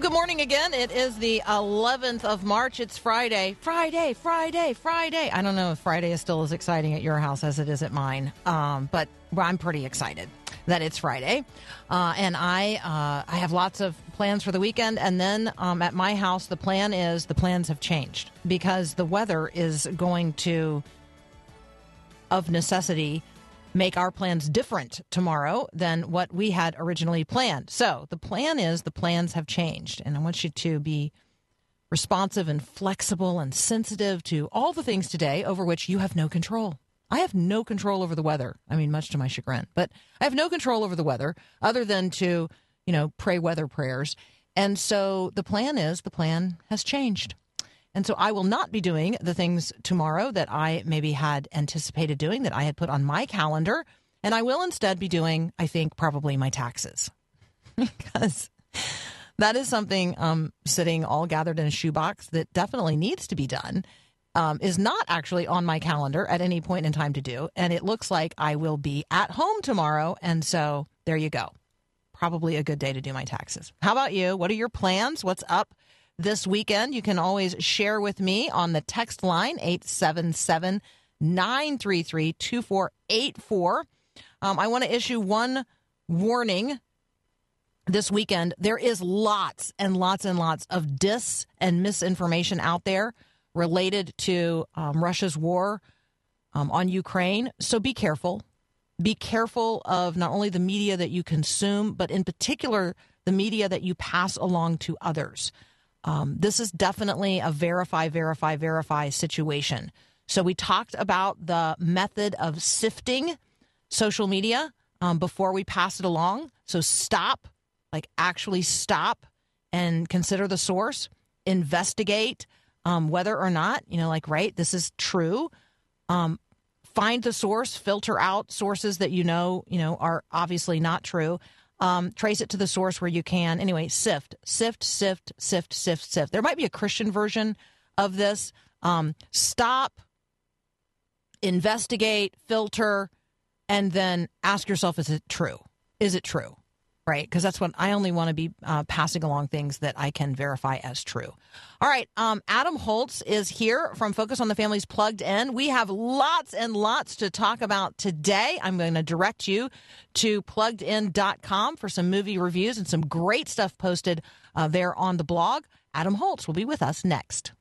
Good morning again. It is the 11th of March. It's Friday. Friday, Friday, Friday. I don't know if Friday is still as exciting at your house as it is at mine, um, but I'm pretty excited that it's Friday. Uh, and I, uh, I have lots of plans for the weekend. And then um, at my house, the plan is the plans have changed because the weather is going to, of necessity, make our plans different tomorrow than what we had originally planned. So the plan is the plans have changed, and I want you to be responsive and flexible and sensitive to all the things today over which you have no control. I have no control over the weather. I mean, much to my chagrin, but I have no control over the weather other than to, you know, pray weather prayers. And so the plan is the plan has changed. And so I will not be doing the things tomorrow that I maybe had anticipated doing, that I had put on my calendar. And I will instead be doing, I think, probably my taxes. because that is something um, sitting all gathered in a shoebox that definitely needs to be done. Um, is not actually on my calendar at any point in time to do. And it looks like I will be at home tomorrow. And so there you go. Probably a good day to do my taxes. How about you? What are your plans? What's up this weekend. You can always share with me on the text line 877 933 2484. Um, I want to issue one warning this weekend. There is lots and lots and lots of dis and misinformation out there related to um, Russia's war um, on Ukraine. So be careful. Be careful of not only the media that you consume, but in particular, the media that you pass along to others. Um, this is definitely a verify, verify, verify situation. So we talked about the method of sifting social media um, before we pass it along. So stop, like actually stop and consider the source, investigate um, whether or not, you know, like, right, this is true. Um, find the source, filter out sources that you know, you know, are obviously not true. Um, trace it to the source where you can. Anyway, sift, sift, sift, sift, sift, sift. There might be a Christian version of this. Um, stop, investigate, filter, and then ask yourself: Is it true? Is it true? Right? Because that's what I only want to be uh, passing along things that I can verify as true. All right. Um, Adam Holz is here from Focus on the Family's Plugged In. We have lots and lots to talk about today. I'm going to direct you to pluggedin.com for some movie reviews and some great stuff posted uh, there on the blog. Adam Holz will be with us next.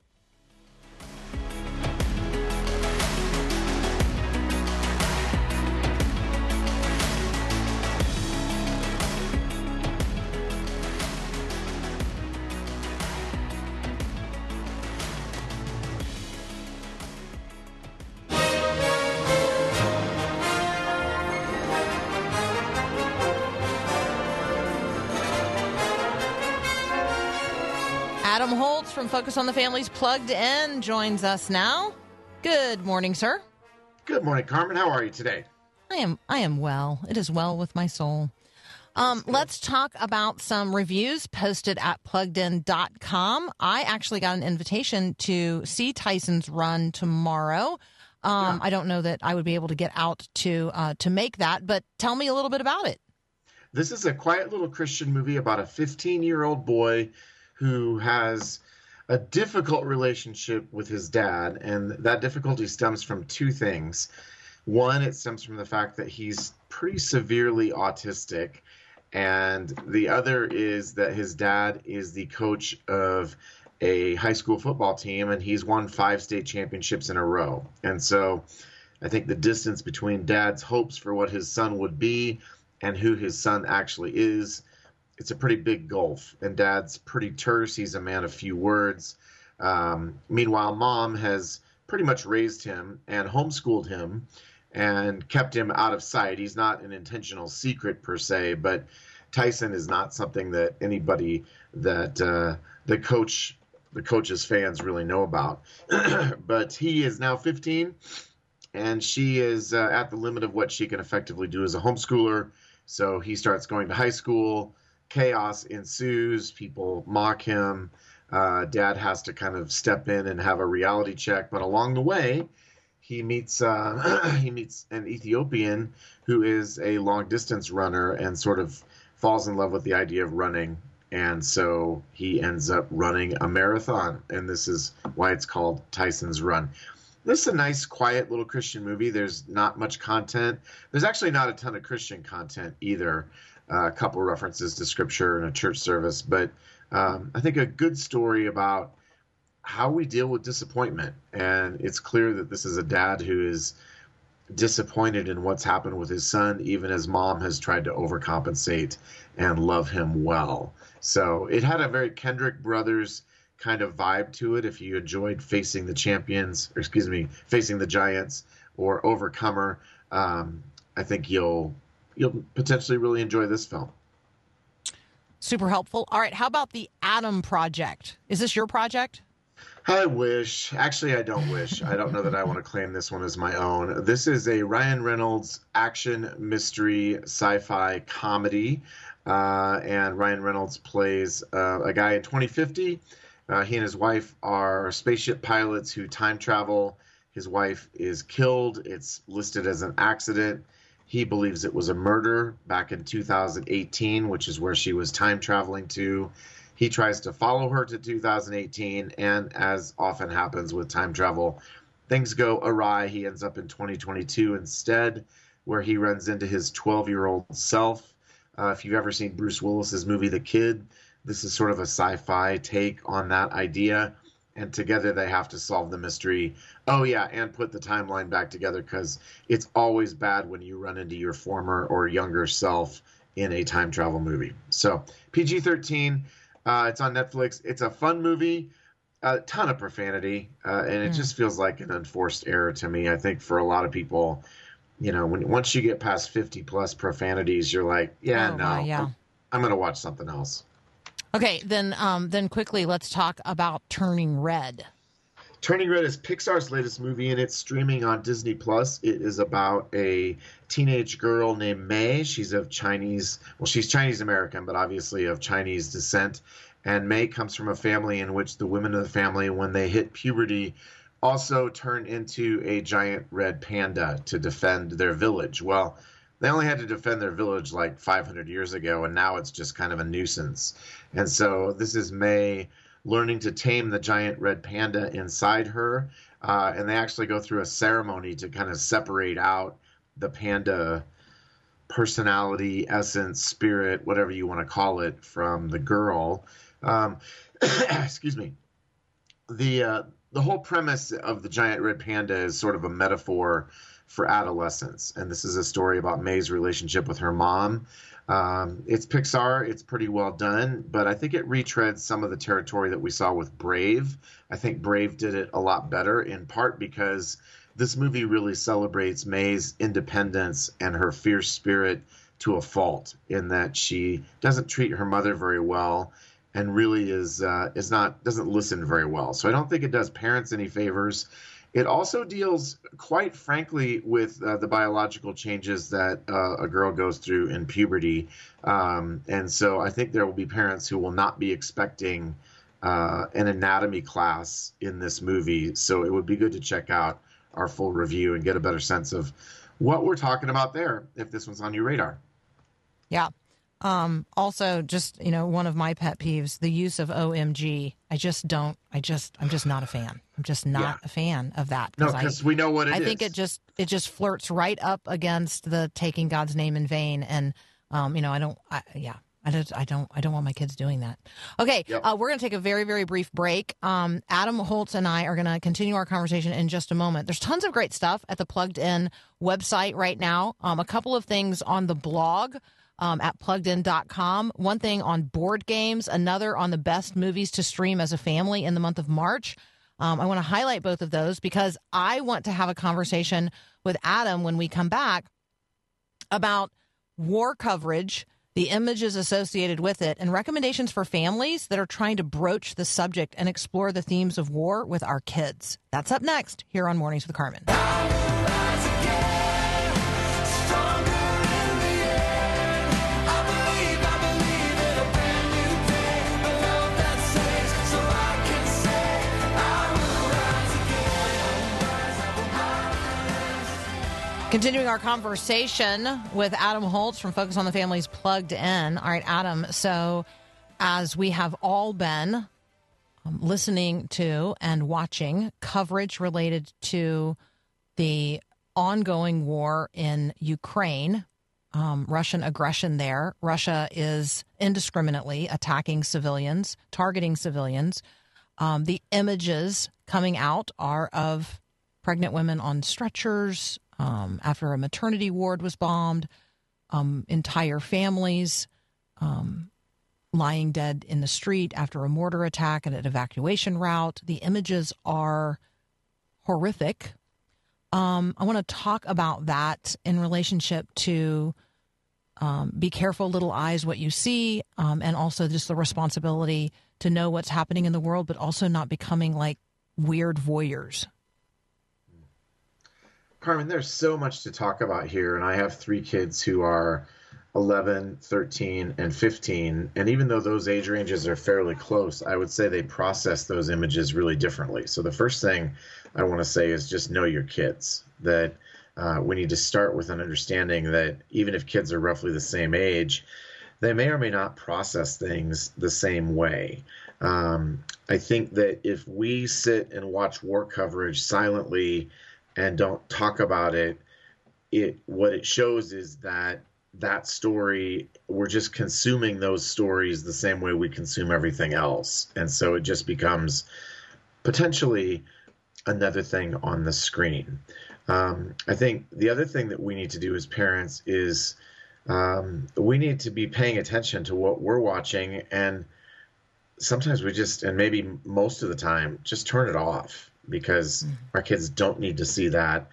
Adam Holz from Focus on the Family's Plugged In joins us now. Good morning, sir. Good morning, Carmen. How are you today? I am I am well. It is well with my soul. Um, let's talk about some reviews posted at pluggedin.com. I actually got an invitation to see Tyson's run tomorrow. Um, yeah. I don't know that I would be able to get out to uh, to make that, but tell me a little bit about it. This is a quiet little Christian movie about a 15 year old boy who has a difficult relationship with his dad, and that difficulty stems from two things. One, it stems from the fact that he's pretty severely autistic, and the other is that his dad is the coach of a high school football team, and he's won five state championships in a row. And so I think the distance between dad's hopes for what his son would be and who his son actually is it's a pretty big gulf. And Dad's pretty terse. He's a man of few words. Um, meanwhile, mom has pretty much raised him and homeschooled him and kept him out of sight. He's not an intentional secret per se, but Tyson is not something that anybody that uh, the coach, the coach's fans really know about. but he is now 15, and she is uh, at the limit of what she can effectively do as a homeschooler. So he starts going to high school. Chaos ensues. People mock him. Uh, Dad has to kind of step in and have a reality check. But along the way, he meets uh, he meets an Ethiopian who is a long distance runner and sort of falls in love with the idea of running. And so he ends up running a marathon, and this is why it's called Tyson's Run. This is a nice, quiet little Christian movie. There's not much content. There's actually not a ton of Christian content either. A couple references to scripture and a church service, but um, I think a good story about how we deal with disappointment. And it's clear that this is a dad who is disappointed in what's happened with his son, even as mom has tried to overcompensate and love him well. So it had a very Kendrick Brothers kind of vibe to it. If you enjoyed facing the champions, or excuse me, facing the giants or Overcomer, um, I think you'll you'll potentially really enjoy this film. Super helpful. All right, how about the Adam Project? Is this your project? I wish. Actually, I don't wish. I don't know that I want to claim this one as my own. This is a Ryan Reynolds action mystery sci fi comedy. Uh, and Ryan Reynolds plays uh, a guy in 2050. Uh, he and his wife are spaceship pilots who time travel. His wife is killed. It's listed as an accident. He believes it was a murder back in 2018, which is where she was time traveling to. He tries to follow her to 2018, and as often happens with time travel, things go awry. He ends up in 2022 instead, where he runs into his 12 year old self. Uh, if you've ever seen Bruce Willis's movie The Kid, this is sort of a sci fi take on that idea. And together they have to solve the mystery. Oh, yeah, and put the timeline back together because it's always bad when you run into your former or younger self in a time travel movie. So, PG 13. Uh, it's on Netflix. It's a fun movie, a ton of profanity, uh, and it mm. just feels like an unforced error to me. I think for a lot of people, you know, when once you get past fifty plus profanities, you're like, yeah, oh, no, wow, yeah. I'm, I'm going to watch something else. Okay, then um, then quickly let's talk about Turning Red. Turning Red is Pixar's latest movie, and it's streaming on Disney Plus. It is about a teenage girl named May. She's of Chinese, well, she's Chinese American, but obviously of Chinese descent. And May comes from a family in which the women of the family, when they hit puberty, also turn into a giant red panda to defend their village. Well, they only had to defend their village like 500 years ago, and now it's just kind of a nuisance. And so this is May learning to tame the giant red panda inside her. Uh, and they actually go through a ceremony to kind of separate out the panda personality, essence, spirit, whatever you want to call it, from the girl. Um, excuse me. The uh, the whole premise of the giant red panda is sort of a metaphor for adolescence, and this is a story about May's relationship with her mom um, it's Pixar. It's pretty well done, but I think it retreads some of the territory that we saw with Brave. I think Brave did it a lot better, in part because this movie really celebrates May's independence and her fierce spirit to a fault, in that she doesn't treat her mother very well and really is uh, is not doesn't listen very well. So I don't think it does parents any favors. It also deals, quite frankly, with uh, the biological changes that uh, a girl goes through in puberty. Um, and so I think there will be parents who will not be expecting uh, an anatomy class in this movie. So it would be good to check out our full review and get a better sense of what we're talking about there if this one's on your radar. Yeah. Um, also, just you know, one of my pet peeves: the use of OMG. I just don't. I just. I'm just not a fan. I'm just not yeah. a fan of that. No, because we know what it I is. think it just it just flirts right up against the taking God's name in vain, and um, you know, I don't. I, yeah, I don't, I don't. I don't want my kids doing that. Okay, yep. uh, we're going to take a very, very brief break. Um, Adam Holz and I are going to continue our conversation in just a moment. There's tons of great stuff at the Plugged In website right now. Um, a couple of things on the blog um, at pluggedin.com. One thing on board games, another on the best movies to stream as a family in the month of March. Um, I want to highlight both of those because I want to have a conversation with Adam when we come back about war coverage, the images associated with it, and recommendations for families that are trying to broach the subject and explore the themes of war with our kids. That's up next here on Mornings with Carmen. Continuing our conversation with Adam Holz from Focus on the Family's Plugged In. All right, Adam. So, as we have all been um, listening to and watching coverage related to the ongoing war in Ukraine, um, Russian aggression there, Russia is indiscriminately attacking civilians, targeting civilians. Um, the images coming out are of pregnant women on stretchers, um, after a maternity ward was bombed, um, entire families um, lying dead in the street after a mortar attack and an evacuation route. The images are horrific. Um, I want to talk about that in relationship to um, be careful, little eyes, what you see, um, and also just the responsibility to know what's happening in the world, but also not becoming like weird voyeurs. Carmen, there's so much to talk about here, and I have three kids who are 11, 13, and 15. And even though those age ranges are fairly close, I would say they process those images really differently. So the first thing I want to say is just know your kids. That uh, we need to start with an understanding that even if kids are roughly the same age, they may or may not process things the same way. Um, I think that if we sit and watch war coverage silently, and don't talk about it, it what it shows is that that story we're just consuming those stories the same way we consume everything else. And so it just becomes potentially another thing on the screen. Um, i think the other thing that we need to do as parents is um, we need to be paying attention to what we're watching and sometimes we just and maybe most of the time just turn it off because mm-hmm. our kids don't need to see that.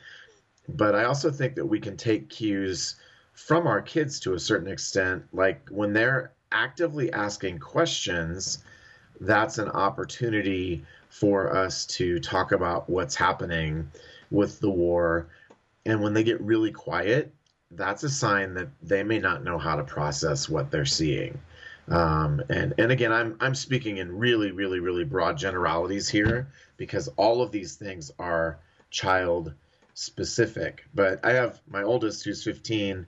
But I also think that we can take cues from our kids to a certain extent. Like when they're actively asking questions, that's an opportunity for us to talk about what's happening with the war. And when they get really quiet, that's a sign that they may not know how to process what they're seeing. Um, and and again, I'm I'm speaking in really really really broad generalities here because all of these things are child specific. But I have my oldest who's 15.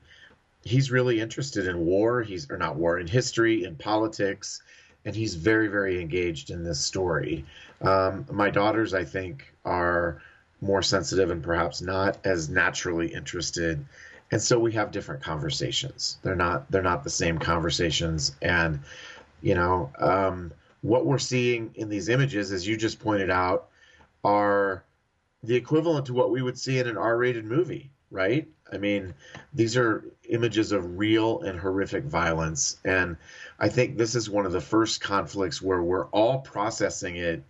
He's really interested in war. He's or not war in history, in politics, and he's very very engaged in this story. Um, my daughters, I think, are more sensitive and perhaps not as naturally interested and so we have different conversations. They're not they're not the same conversations. And you know um, what we're seeing in these images as you just pointed out are the equivalent to what we would see in an r-rated movie right? I mean these are images of real and horrific violence. And i think this is one of the first conflicts where we're all processing it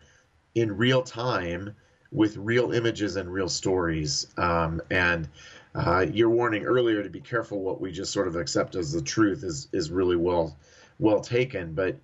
in real time with real images and real stories. Um, and uh, your warning earlier to be careful what we just sort of accept as the truth is is really well well taken. But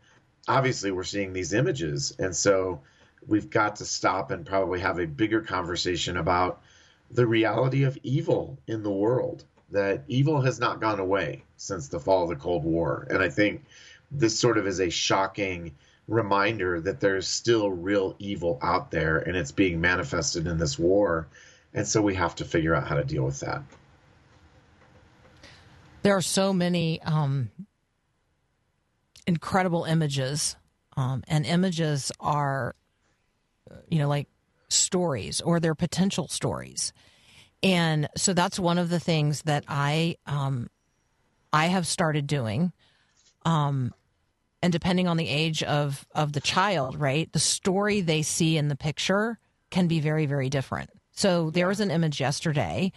obviously, we're seeing these images, and so we've got to stop and probably have a bigger conversation about the reality of evil in the world. That evil has not gone away since the fall of the Cold War, and I think this sort of is a shocking reminder that there's still real evil out there, and it's being manifested in this war and so we have to figure out how to deal with that. There are so many um, incredible images, um, and images are, you know, like stories or they're potential stories. And so that's one of the things that I um, I have started doing. Um, and depending on the age of of the child, right, the story they see in the picture can be very very different. So there was an image yesterday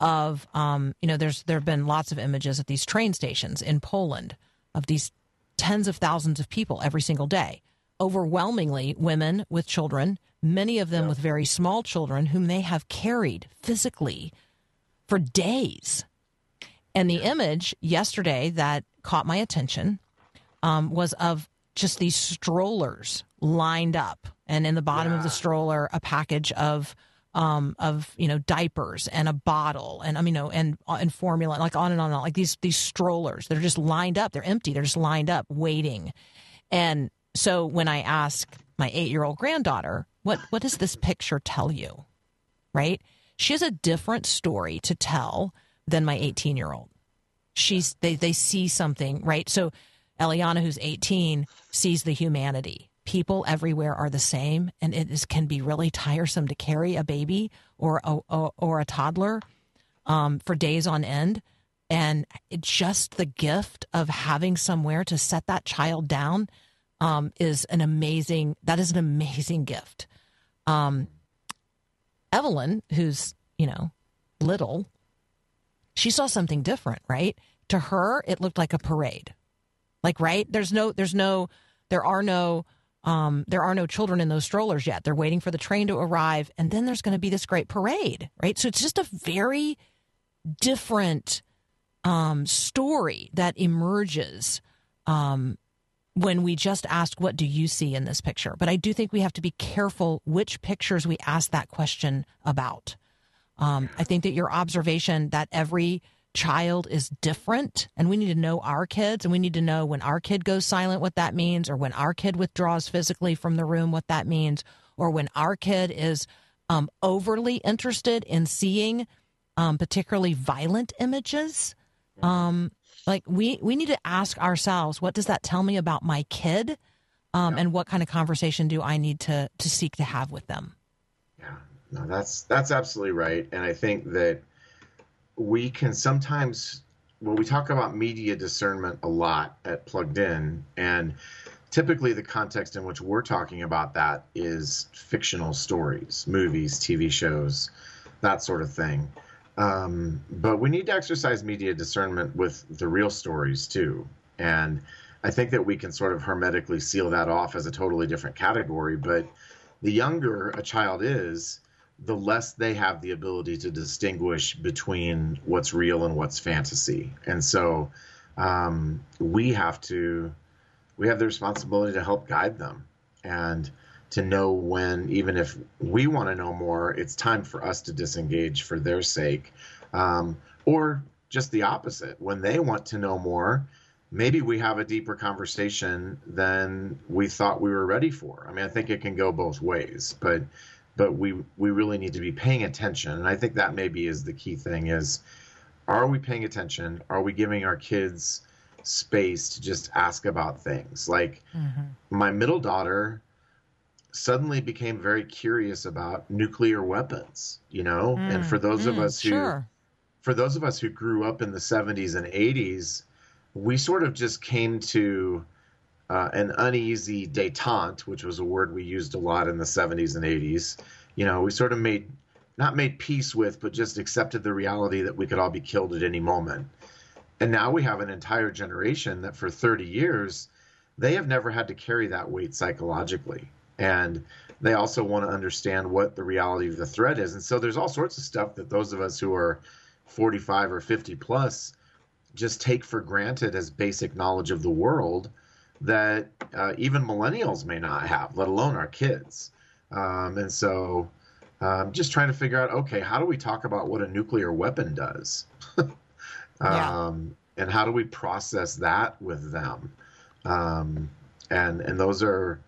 of um, you know there's there have been lots of images at these train stations in Poland of these tens of thousands of people every single day. Overwhelmingly women with children many of them yeah. with very small children whom they have carried physically for days. And the image yesterday that caught my attention um, was of just these strollers lined up. And in the bottom yeah. of the stroller a package of um, of you know diapers and a bottle and I mean you know and uh, and formula like on and on and on like these these strollers they're just lined up. They're empty. They're just lined up waiting. And so when I ask my eight year old granddaughter what what does this picture tell you? Right? She has a different story to tell than my 18 year old she's they they see something right? So Eliana who's 18 sees the humanity people everywhere are the same, and it is, can be really tiresome to carry a baby or a, or a toddler um, for days on end. And just the gift of having somewhere to set that child down um, is an amazing. That is an amazing gift. Um, Evelyn, who's you know little, she saw something different. Right to her, it looked like a parade. Like right, there's no, there's no, there are no um, there are no children in those strollers yet. They're waiting for the train to arrive, and then there's going to be this great parade, right? So it's just a very different um, story that emerges um, when we just ask, What do you see in this picture? But I do think we have to be careful which pictures we ask that question about. Um, I think that your observation that every child is different and we need to know our kids and we need to know when our kid goes silent what that means or when our kid withdraws physically from the room what that means or when our kid is um, overly interested in seeing um, particularly violent images. Um, like we we need to ask ourselves what does that tell me about my kid? Um, yeah. and what kind of conversation do i need to to seek to have with them? Yeah. No that's that's absolutely right. And i think that we can sometimes well we talk about media discernment a lot at plugged in and typically the context in which we're talking about that is fictional stories movies tv shows that sort of thing. Um, but we need to exercise media discernment with the real stories too. And i think that we can sort of hermetically seal that off as a totally different category but the younger a child is the less they have the ability to distinguish between what's real and what's fantasy. And so um, we have to, we have the responsibility to help guide them and to know when, even if we want to know more, it's time for us to disengage for their sake. Um, or just the opposite. When they want to know more, maybe we have a deeper conversation than we thought we were ready for. I mean, I think it can go both ways, but but we we really need to be paying attention. And i think that maybe is the key thing is are we paying attention? Are we giving our kids space to just ask about things? Like mm-hmm. my middle daughter suddenly became very curious about nuclear weapons you know? Mm, and for those mm, of us who sure. for those of us who grew up in the 70s and 80s we sort of just came to uh, an uneasy detente, which was a word we used a lot in the 70s and 80s. You know, we sort of made, not made peace with, but just accepted the reality that we could all be killed at any moment. And now we have an entire generation that for 30 years, they have never had to carry that weight psychologically. And they also want to understand what the reality of the threat is. And so there's all sorts of stuff that those of us who are 45 or 50 plus just take for granted as basic knowledge of the world that uh, even millennials may not have, let alone our kids. Um, and so, um, just trying to figure out, okay, how do we talk about what a nuclear weapon does, yeah. Um, and how do we process that with them? Um, and and those are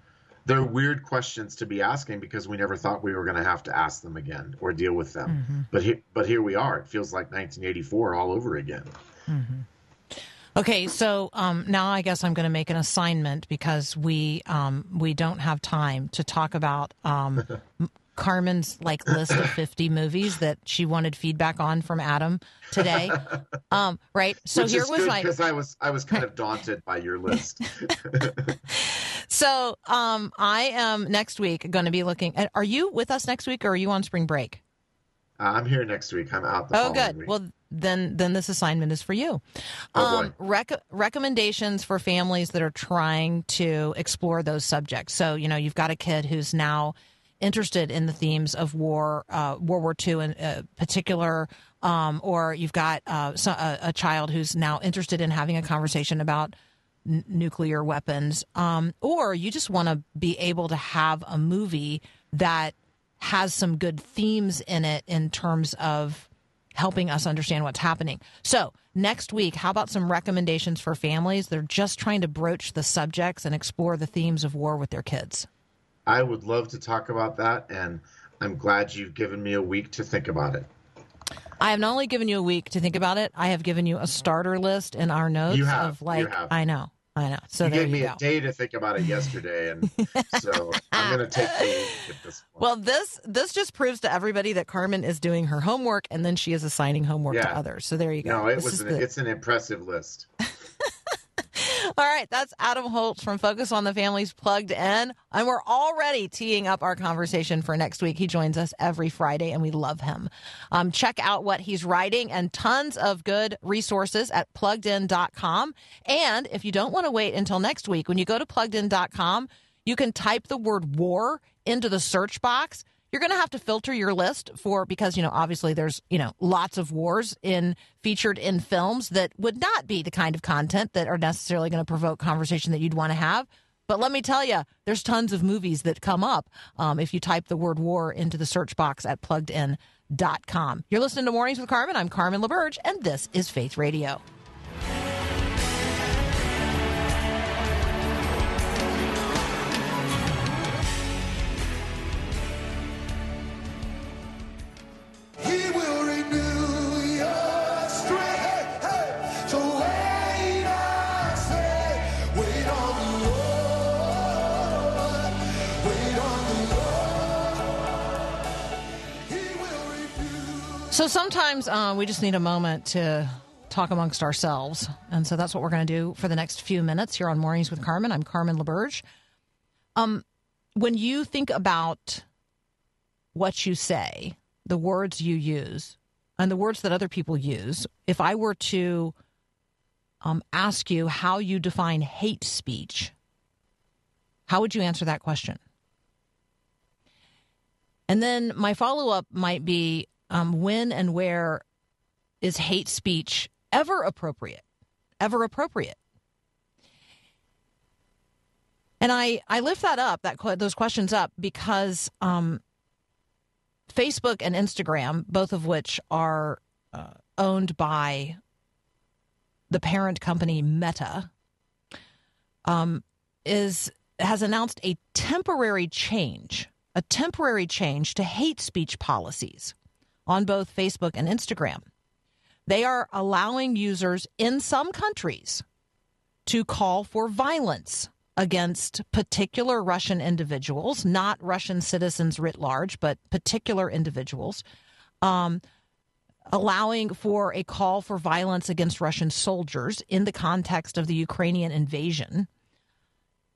they're weird questions to be asking because we never thought we were going to have to ask them again or deal with them. Mm-hmm. But he, but here we are. It feels like 1984 all over again. Mm-hmm. Okay, so um, now I guess I'm going to make an assignment because we um, we don't have time to talk about um, Carmen's like list of 50 movies that she wanted feedback on from Adam today. Um, right. So Which here was my because I was I was kind of daunted by your list. so um, I am next week going to be looking at. Are you with us next week or are you on spring break? I'm here next week. I'm out the Oh, good. week. Well, then then this assignment is for you. Oh, um, rec- recommendations for families that are trying to explore those subjects. So you know, you've got a kid who's now interested in the themes of war, uh, World War II in uh, particular, um, or you've got uh, so, a, a child who's now interested in having a conversation about n- nuclear weapons, um, or you just want to be able to have a movie that has some good themes in it in terms of helping us understand what's happening. So, next week, how about some recommendations for families that are just trying to broach the subjects and explore the themes of war with their kids? I would love to talk about that, and I'm glad you've given me a week to think about it. I have not only given you a week to think about it, I have given you a starter list in our notes have, of like. I know. I know. So you gave me you a day to think about it yesterday, and so I'm going to take the this. Well, this this just proves to everybody that Carmen is doing her homework and then she is assigning homework to others. So there you go. no, it This was an, the- it's an impressive list. All right, that's Adam Holz from Focus on the Families plugged in. And we're already teeing up our conversation for next week. He joins us every Friday and we love him. Um, check out what he's writing and tons of good resources at pluggedin.com. And if you don't want to wait until next week, when you go to pluggedin.com, you can type the word war into the search box you're going to have to filter your list for because you know obviously there's you know lots of wars in featured in films that would not be the kind of content that are necessarily going to provoke conversation that you'd want to have. But let me tell you there's tons of movies that come up um, if you type the word war into the search box at pluggedin.com you're listening to mornings with carmen. I'm carmen laberge and this is faith radio So sometimes uh, we just need a moment to talk amongst ourselves. And so that's what we're going to do for the next few minutes here on Mornings with Carmen. I'm Carmen LaBerge. Um, when you think about what you say, the words you use, and the words that other people use, if I were to um, ask you how you define hate speech, how would you answer that question? And then my follow up might be um, when and where is hate speech ever appropriate? Ever appropriate? And I, I lift that up, that those questions up, because um, Facebook and Instagram, both of which are uh, owned by the parent company Meta, um, is has announced a temporary change, a temporary change to hate speech policies on both Facebook and Instagram. They are allowing users in some countries to call for violence against particular Russian individuals, not Russian citizens writ large, but particular individuals, um, allowing for a call for violence against Russian soldiers in the context of the Ukrainian invasion.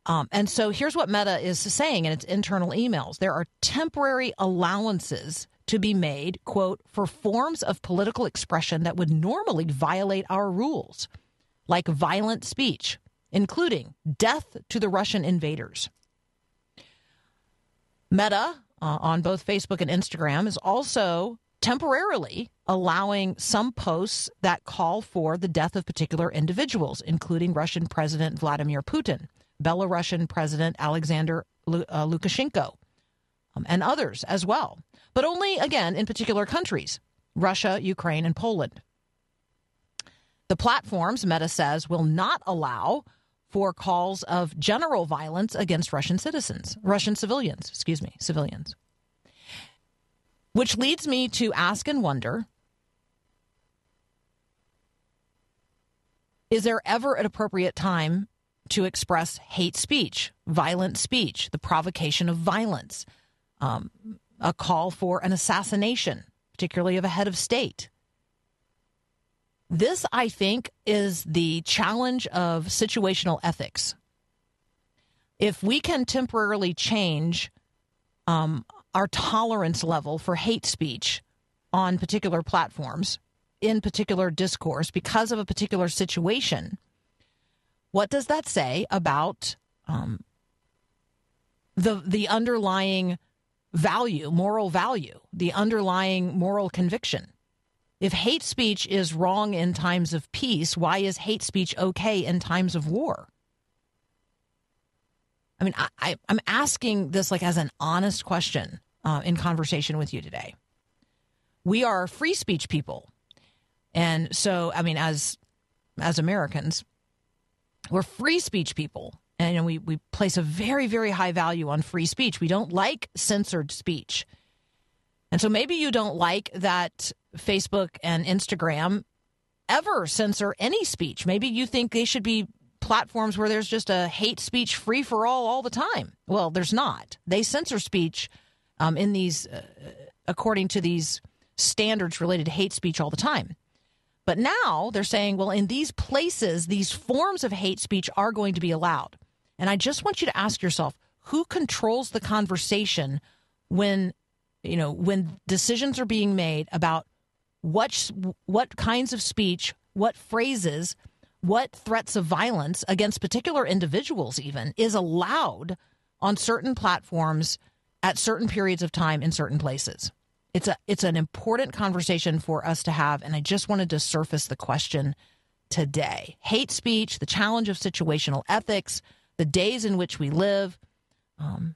Um, and so here's what Meta is saying in its internal emails there are temporary allowances to be made, quote, for forms of political expression that would normally violate our rules, like violent speech, including death to the Russian invaders. Meta uh, on both Facebook and Instagram is also temporarily allowing some posts that call for the death of particular individuals, including Russian President Vladimir Putin, Belarusian President Alexander uh, Lukashenko, Um, and others as well. But only, again, in particular countries Russia, Ukraine, and Poland. The platforms, Meta says, will not allow for calls of general violence against Russian citizens, Russian civilians, excuse me, civilians. Which leads me to ask and wonder is there ever an appropriate time to express hate speech, violent speech, the provocation of violence, um, a call for an assassination, particularly of a head of state? This, I think, is the challenge of situational ethics. If we can temporarily change um, our tolerance level for hate speech on particular platforms in particular discourse because of a particular situation, what does that say about um, the the underlying value, moral value, the underlying moral conviction? If hate speech is wrong in times of peace, why is hate speech okay in times of war? I mean, I, am asking this like as an honest question uh, in conversation with you today. We are free speech people, and so I mean, as as Americans, we're free speech people, and we we place a very very high value on free speech. We don't like censored speech, and so maybe you don't like that Facebook and Instagram ever censor any speech. Maybe you think they should be platforms where there's just a hate speech free for all all the time. Well, there's not. They censor speech um, in these, uh, according to these standards related to hate speech all the time. But now they're saying, well, in these places, these forms of hate speech are going to be allowed. And I just want you to ask yourself who controls the conversation when, you know, when decisions are being made about what what kinds of speech, what phrases what threats of violence against particular individuals even is allowed on certain platforms at certain periods of time in certain places. It's a it's an important conversation for us to have and I just wanted to surface the question today. Hate speech, the challenge of situational ethics, the days in which we live, um,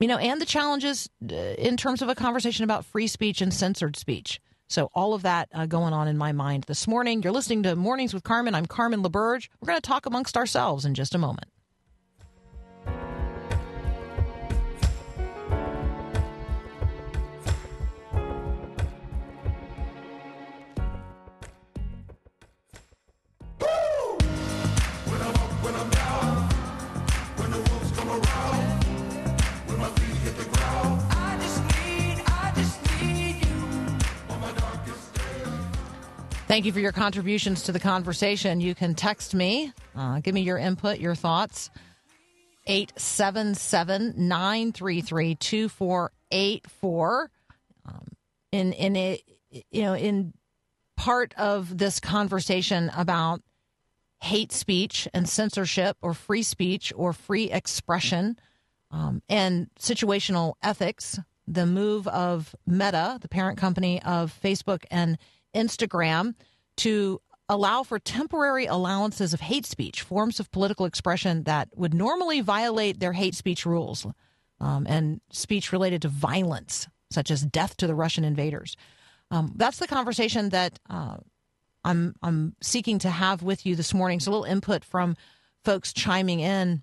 you know, and the challenges uh, in terms of a conversation about free speech and censored speech. So, all of that uh, going on in my mind this morning. You're listening to Mornings with Carmen. I'm Carmen LaBerge. We're going to talk amongst ourselves in just a moment. Thank you for your contributions to the conversation. You can text me, uh, give me your input, your thoughts. 877 933 2484. Um, in, in it, you know, in part of this conversation about hate speech and censorship or free speech or free expression um, and situational ethics, the move of Meta, the parent company of Facebook and Instagram to allow for temporary allowances of hate speech, forms of political expression that would normally violate their hate speech rules um, and speech related to violence, such as death to the Russian invaders. Um, that's the conversation that uh, I'm I'm seeking to have with you this morning. So a little input from folks chiming in.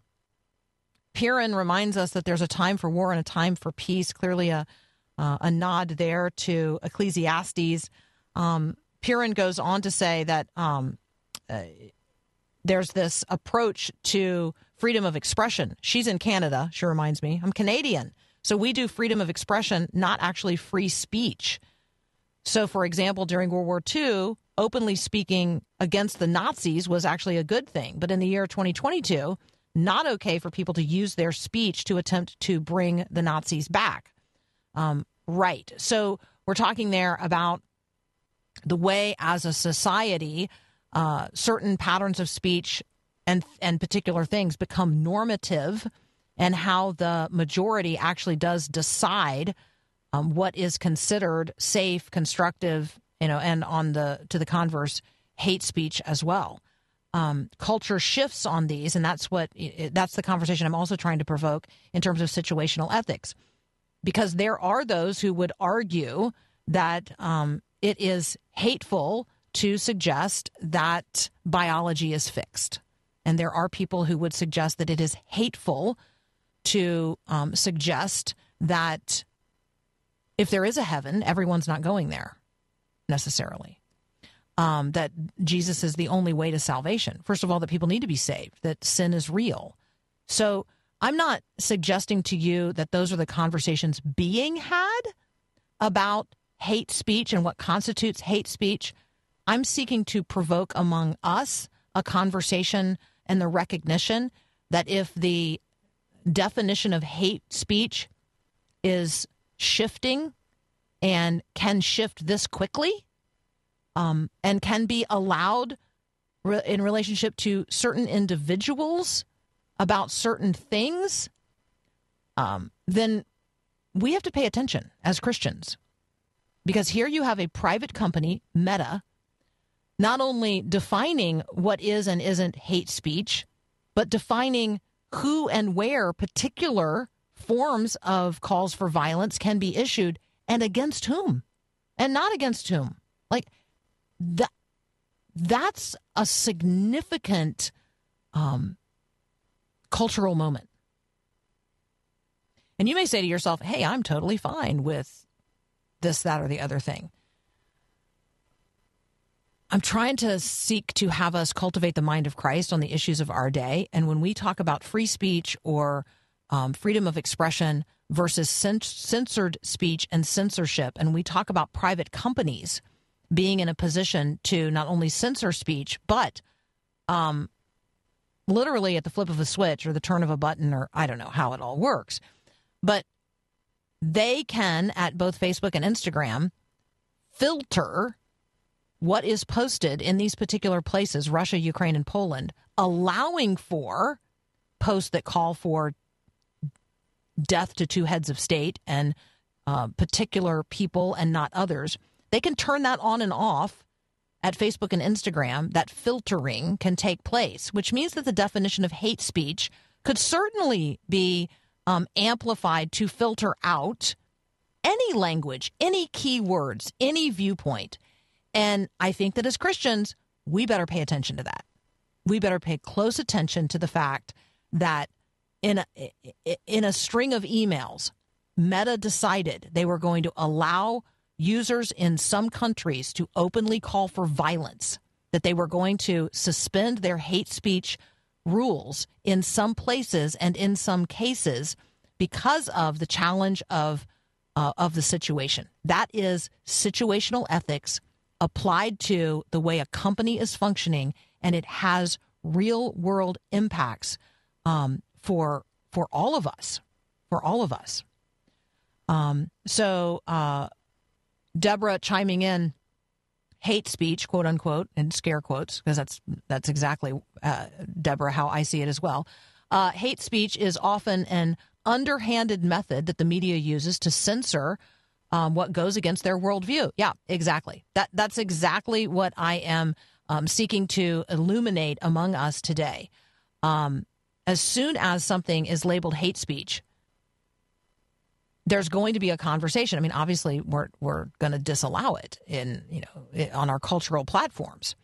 Piran reminds us that there's a time for war and a time for peace. Clearly, a uh, a nod there to Ecclesiastes. Um, Piran goes on to say that um, uh, there's this approach to freedom of expression. She's in Canada, she reminds me. I'm Canadian. So we do freedom of expression, not actually free speech. So, for example, during World War II, openly speaking against the Nazis was actually a good thing. But in the year 2022, not okay for people to use their speech to attempt to bring the Nazis back. Um, right. So we're talking there about the way as a society uh, certain patterns of speech and and particular things become normative and how the majority actually does decide um, what is considered safe constructive you know and on the to the converse hate speech as well. Um, culture shifts on these and that's what that's the conversation i'm also trying to provoke in terms of situational ethics. Because there are those who would argue that um, it is hateful to suggest that biology is fixed. And there are people who would suggest that it is hateful to um, suggest that if there is a heaven, everyone's not going there necessarily. Um, that Jesus is the only way to salvation. First of all, that people need to be saved, that sin is real. So I'm not suggesting to you that those are the conversations being had about hate speech and what constitutes hate speech. I'm seeking to provoke among us a conversation and the recognition that if the definition of hate speech is shifting and can shift this quickly um, and can be allowed re- in relationship to certain individuals about certain things, um, then we have to pay attention as Christians. Because here you have a private company, Meta, not only defining what is and isn't hate speech, but defining who and where particular forms of calls for violence can be issued and against whom and not against whom. Like that that's a significant um, cultural moment. And you may say to yourself, hey, I'm totally fine with this, that, or the other thing. I'm trying to seek to have us cultivate the mind of Christ on the issues of our day. And when we talk about free speech or um, freedom of expression versus cens- censored speech and censorship, and we talk about private companies being in a position to not only censor speech, but um, literally at the flip of a switch or the turn of a button, or I don't know how it all works. But they can, at both Facebook and Instagram, filter what is posted in these particular places Russia, Ukraine, and Poland, allowing for posts that call for death to two heads of state and uh, particular people and not others. They can turn that on and off at Facebook and Instagram. That filtering can take place, which means that the definition of hate speech could certainly be um, amplified to filter out any language, any keywords, any viewpoint. And I think that as Christians, we better pay attention to that. We better pay close attention to the fact that in a, in a string of emails, Meta decided they were going to allow users in some countries to openly call for violence, that they were going to suspend their hate speech rules in some places and in some cases because of the challenge of uh, of the situation. That is situational ethics applied to the way a company is functioning, and it has real world impacts um, for for all of us, for all of us. Um, so, uh, Deborah chiming in, hate speech, quote unquote, and scare quotes, because that's that's exactly uh, Deborah how I see it as well. Uh, hate speech is often an underhanded method that the media uses to censor um, what goes against their worldview. Yeah, exactly. That that's exactly what I am um, seeking to illuminate among us today. Um, as soon as something is labeled hate speech, there's going to be a conversation. I mean, obviously, we're we're going to disallow it in you know on our cultural platforms,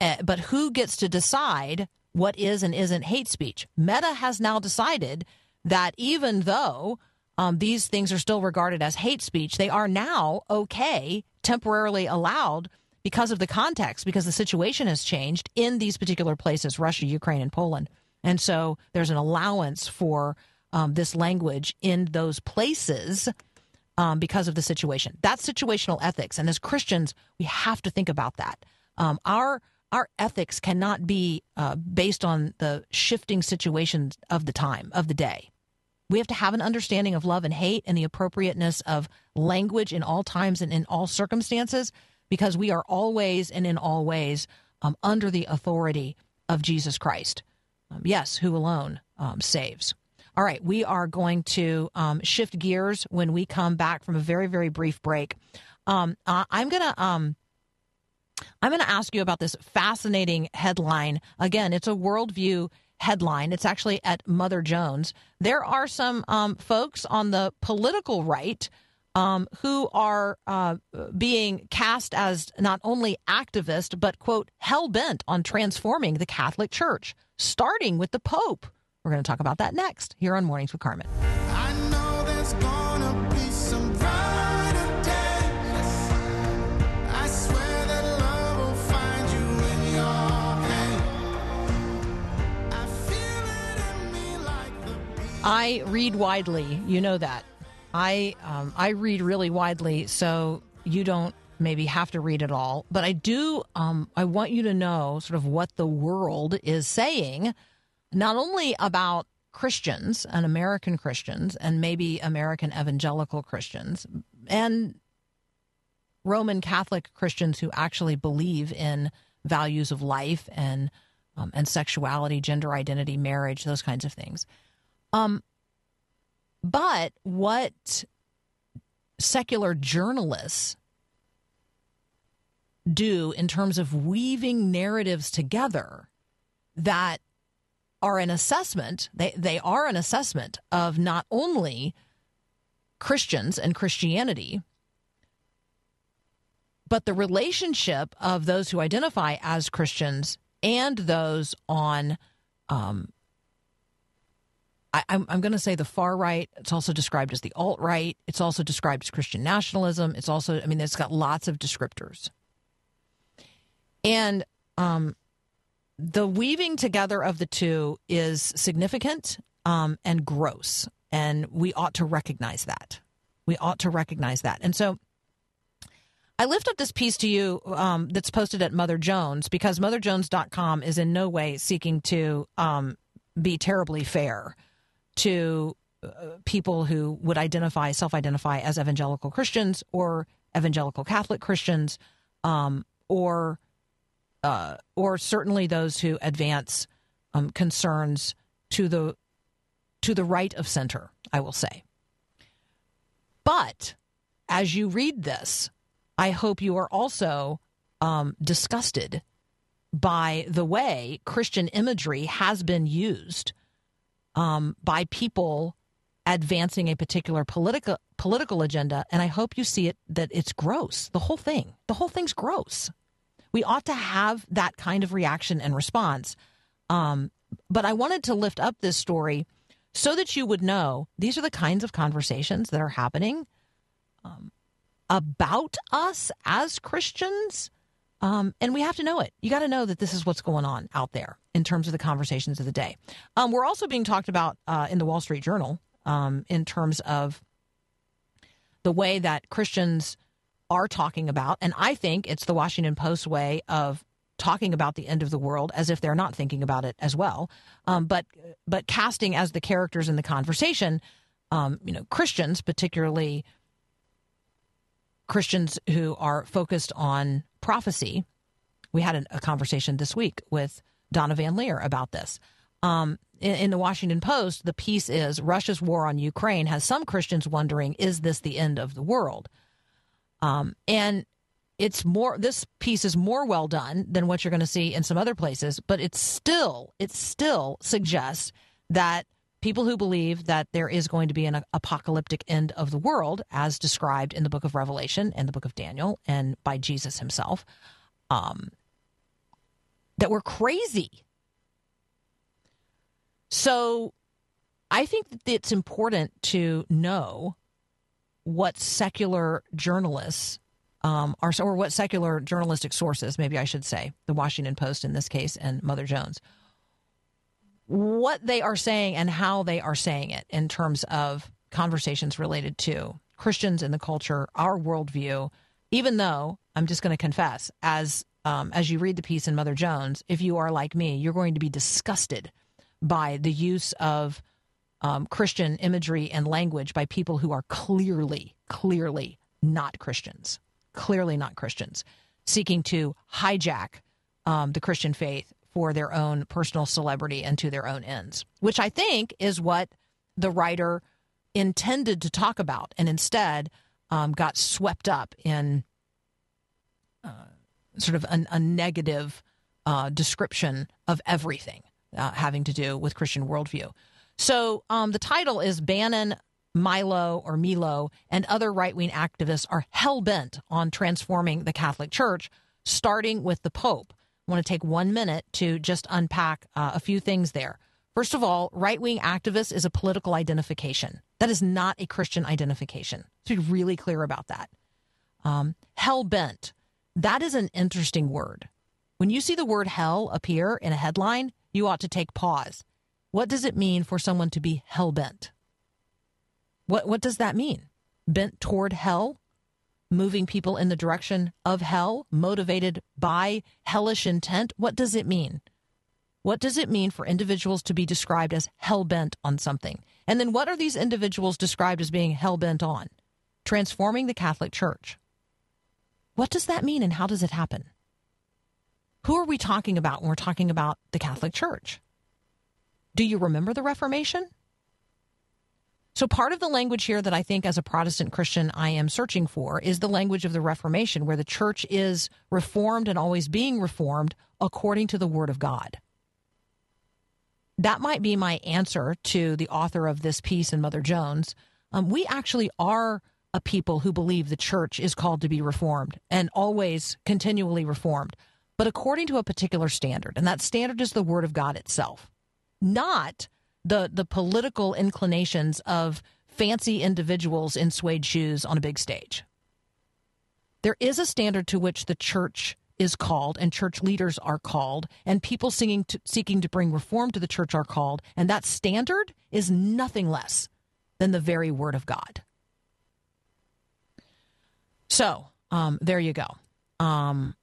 uh, but who gets to decide what is and isn't hate speech? Meta has now decided that even though um, these things are still regarded as hate speech, they are now okay, temporarily allowed because of the context, because the situation has changed in these particular places, Russia, Ukraine, and Poland. And so there's an allowance for um, this language in those places um, because of the situation. That's situational ethics, and as Christians, we have to think about that. Um, our our ethics cannot be uh, based on the shifting situations of the time of the day. We have to have an understanding of love and hate and the appropriateness of language in all times and in all circumstances, because we are always and in all ways um, under the authority of Jesus Christ. Um, yes, who alone um, saves. All right, we are going to um, shift gears when we come back from a very, very brief break. Um, uh, I'm gonna um, I'm gonna ask you about this fascinating headline. Again, it's a worldview headline. It's actually at Mother Jones. There are some um, folks on the political right. Um, who are uh, being cast as not only activist, but, quote, hell bent on transforming the Catholic Church, starting with the Pope. We're going to talk about that next here on Mornings with Carmen. I know there's gonna be some brighter days. I swear that love will find you in your pain. I feel it in me like the beat. I read widely. You know that. I um, I read really widely, so you don't maybe have to read it all. But I do. Um, I want you to know sort of what the world is saying, not only about Christians and American Christians, and maybe American evangelical Christians, and Roman Catholic Christians who actually believe in values of life and um, and sexuality, gender identity, marriage, those kinds of things. Um, but what secular journalists do in terms of weaving narratives together that are an assessment they, they are an assessment of not only christians and christianity but the relationship of those who identify as christians and those on um, I, am I'm going to say the far right. It's also described as the alt right. It's also described as Christian nationalism. It's also, I mean, it's got lots of descriptors. And um, the weaving together of the two is significant um, and gross. And we ought to recognize that. We ought to recognize that. And so I lift up this piece to you um, that's posted at Mother Jones because MotherJones.com is in no way seeking to um, be terribly fair to uh, people who would identify, self identify as evangelical Christians or evangelical Catholic Christians, um, or uh, or certainly those who advance um, concerns to the to the right of center. I will say, but as you read this, I hope you are also um, disgusted by the way Christian imagery has been used um, by people advancing a particular political political agenda, and I hope you see it that it's gross. The whole thing, the whole thing's gross. We ought to have that kind of reaction and response. Um, but I wanted to lift up this story so that you would know these are the kinds of conversations that are happening um, about us as Christians um, and we have to know it. You got to know that this is what's going on out there in terms of the conversations of the day. Um, we're also being talked about uh, in the Wall Street Journal um, in terms of the way that Christians are talking about. And I think it's the Washington Post way of talking about the end of the world as if they're not thinking about it as well. Um, but but casting as the characters in the conversation, um, you know, Christians, particularly Christians who are focused on prophecy. We had a, a conversation this week with Donna Van Leer about this. Um, in, in, the Washington Post, the piece is Russia's war on Ukraine has some Christians wondering, is this the end of the world? Um, and it's more, this piece is more well done than what you're going to see in some other places, but it still, it still suggests that people who believe that there is going to be an apocalyptic end of the world, as described in the book of Revelation and the book of Daniel and by Jesus himself, um, that we're crazy. So I think that it's important to know what secular journalists um, are, or what secular journalistic sources, maybe I should say, the Washington Post in this case and Mother Jones, what they are saying and how they are saying it in terms of conversations related to Christians in the culture, our worldview. Even though I'm just going to confess, as um, as you read the piece in Mother Jones, if you are like me, you're going to be disgusted by the use of um, Christian imagery and language by people who are clearly, clearly not Christians, clearly not Christians, seeking to hijack um, the Christian faith for their own personal celebrity and to their own ends, which I think is what the writer intended to talk about and instead um, got swept up in uh, sort of an, a negative uh, description of everything uh, having to do with Christian worldview. So um, the title is Bannon, Milo, or Milo, and other right wing activists are hell bent on transforming the Catholic Church, starting with the Pope. I want to take one minute to just unpack uh, a few things there. First of all, right wing activist is a political identification. That is not a Christian identification. To be really clear about that. Um, hell bent, that is an interesting word. When you see the word hell appear in a headline, you ought to take pause. What does it mean for someone to be hell bent? What, what does that mean? Bent toward hell? moving people in the direction of hell, motivated by hellish intent? What does it mean? What does it mean for individuals to be described as hell bent on something? And then what are these individuals described as being hell bent on? Transforming the Catholic Church. What does that mean and how does it happen? Who are we talking about when we're talking about the Catholic Church? Do you remember the Reformation? So, part of the language here that I think as a Protestant Christian I am searching for is the language of the Reformation, where the church is reformed and always being reformed according to the Word of God. That might be my answer to the author of this piece in Mother Jones. Um, we actually are a people who believe the church is called to be reformed and always continually reformed, but according to a particular standard. And that standard is the Word of God itself, not the, the political inclinations of fancy individuals in suede shoes on a big stage. There is a standard to which the church is called and church leaders are called and people to, seeking to bring reform to the church are called and that standard is nothing less than the very word of god so um, there you go um,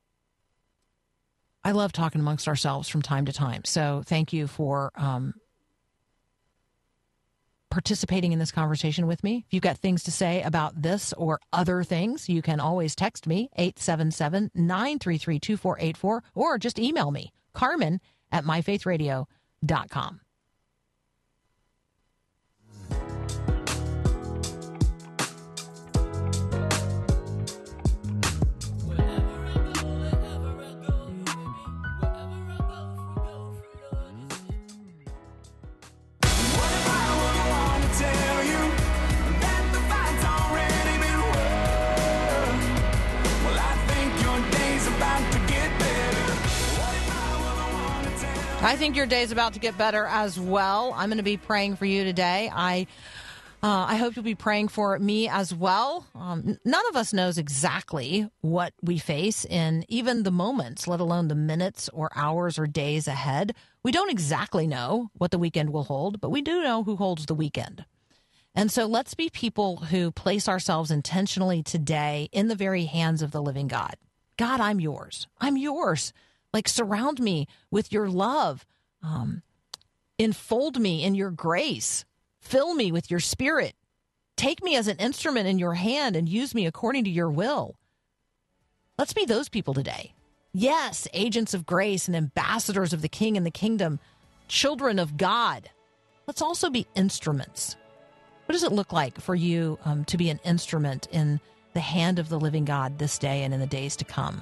i love talking amongst ourselves from time to time so thank you for um, participating in this conversation with me. If you've got things to say about this or other things, you can always text me 877 933 2484 or just email me, Carmen at myfaithradio.com. I think your day's about to get better as well. I'm going to be praying for you today. I uh, I hope you'll be praying for me as well. Um, none of us knows exactly what we face in even the moments, let alone the minutes or hours or days ahead. We don't exactly know what the weekend will hold, but we do know who holds the weekend. And so let's be people who place ourselves intentionally today in the very hands of the living God. God, I'm yours. I'm yours. Like, surround me with your love. Um, enfold me in your grace. Fill me with your spirit. Take me as an instrument in your hand and use me according to your will. Let's be those people today. Yes, agents of grace and ambassadors of the king and the kingdom, children of God. Let's also be instruments. What does it look like for you um, to be an instrument in the hand of the living God this day and in the days to come?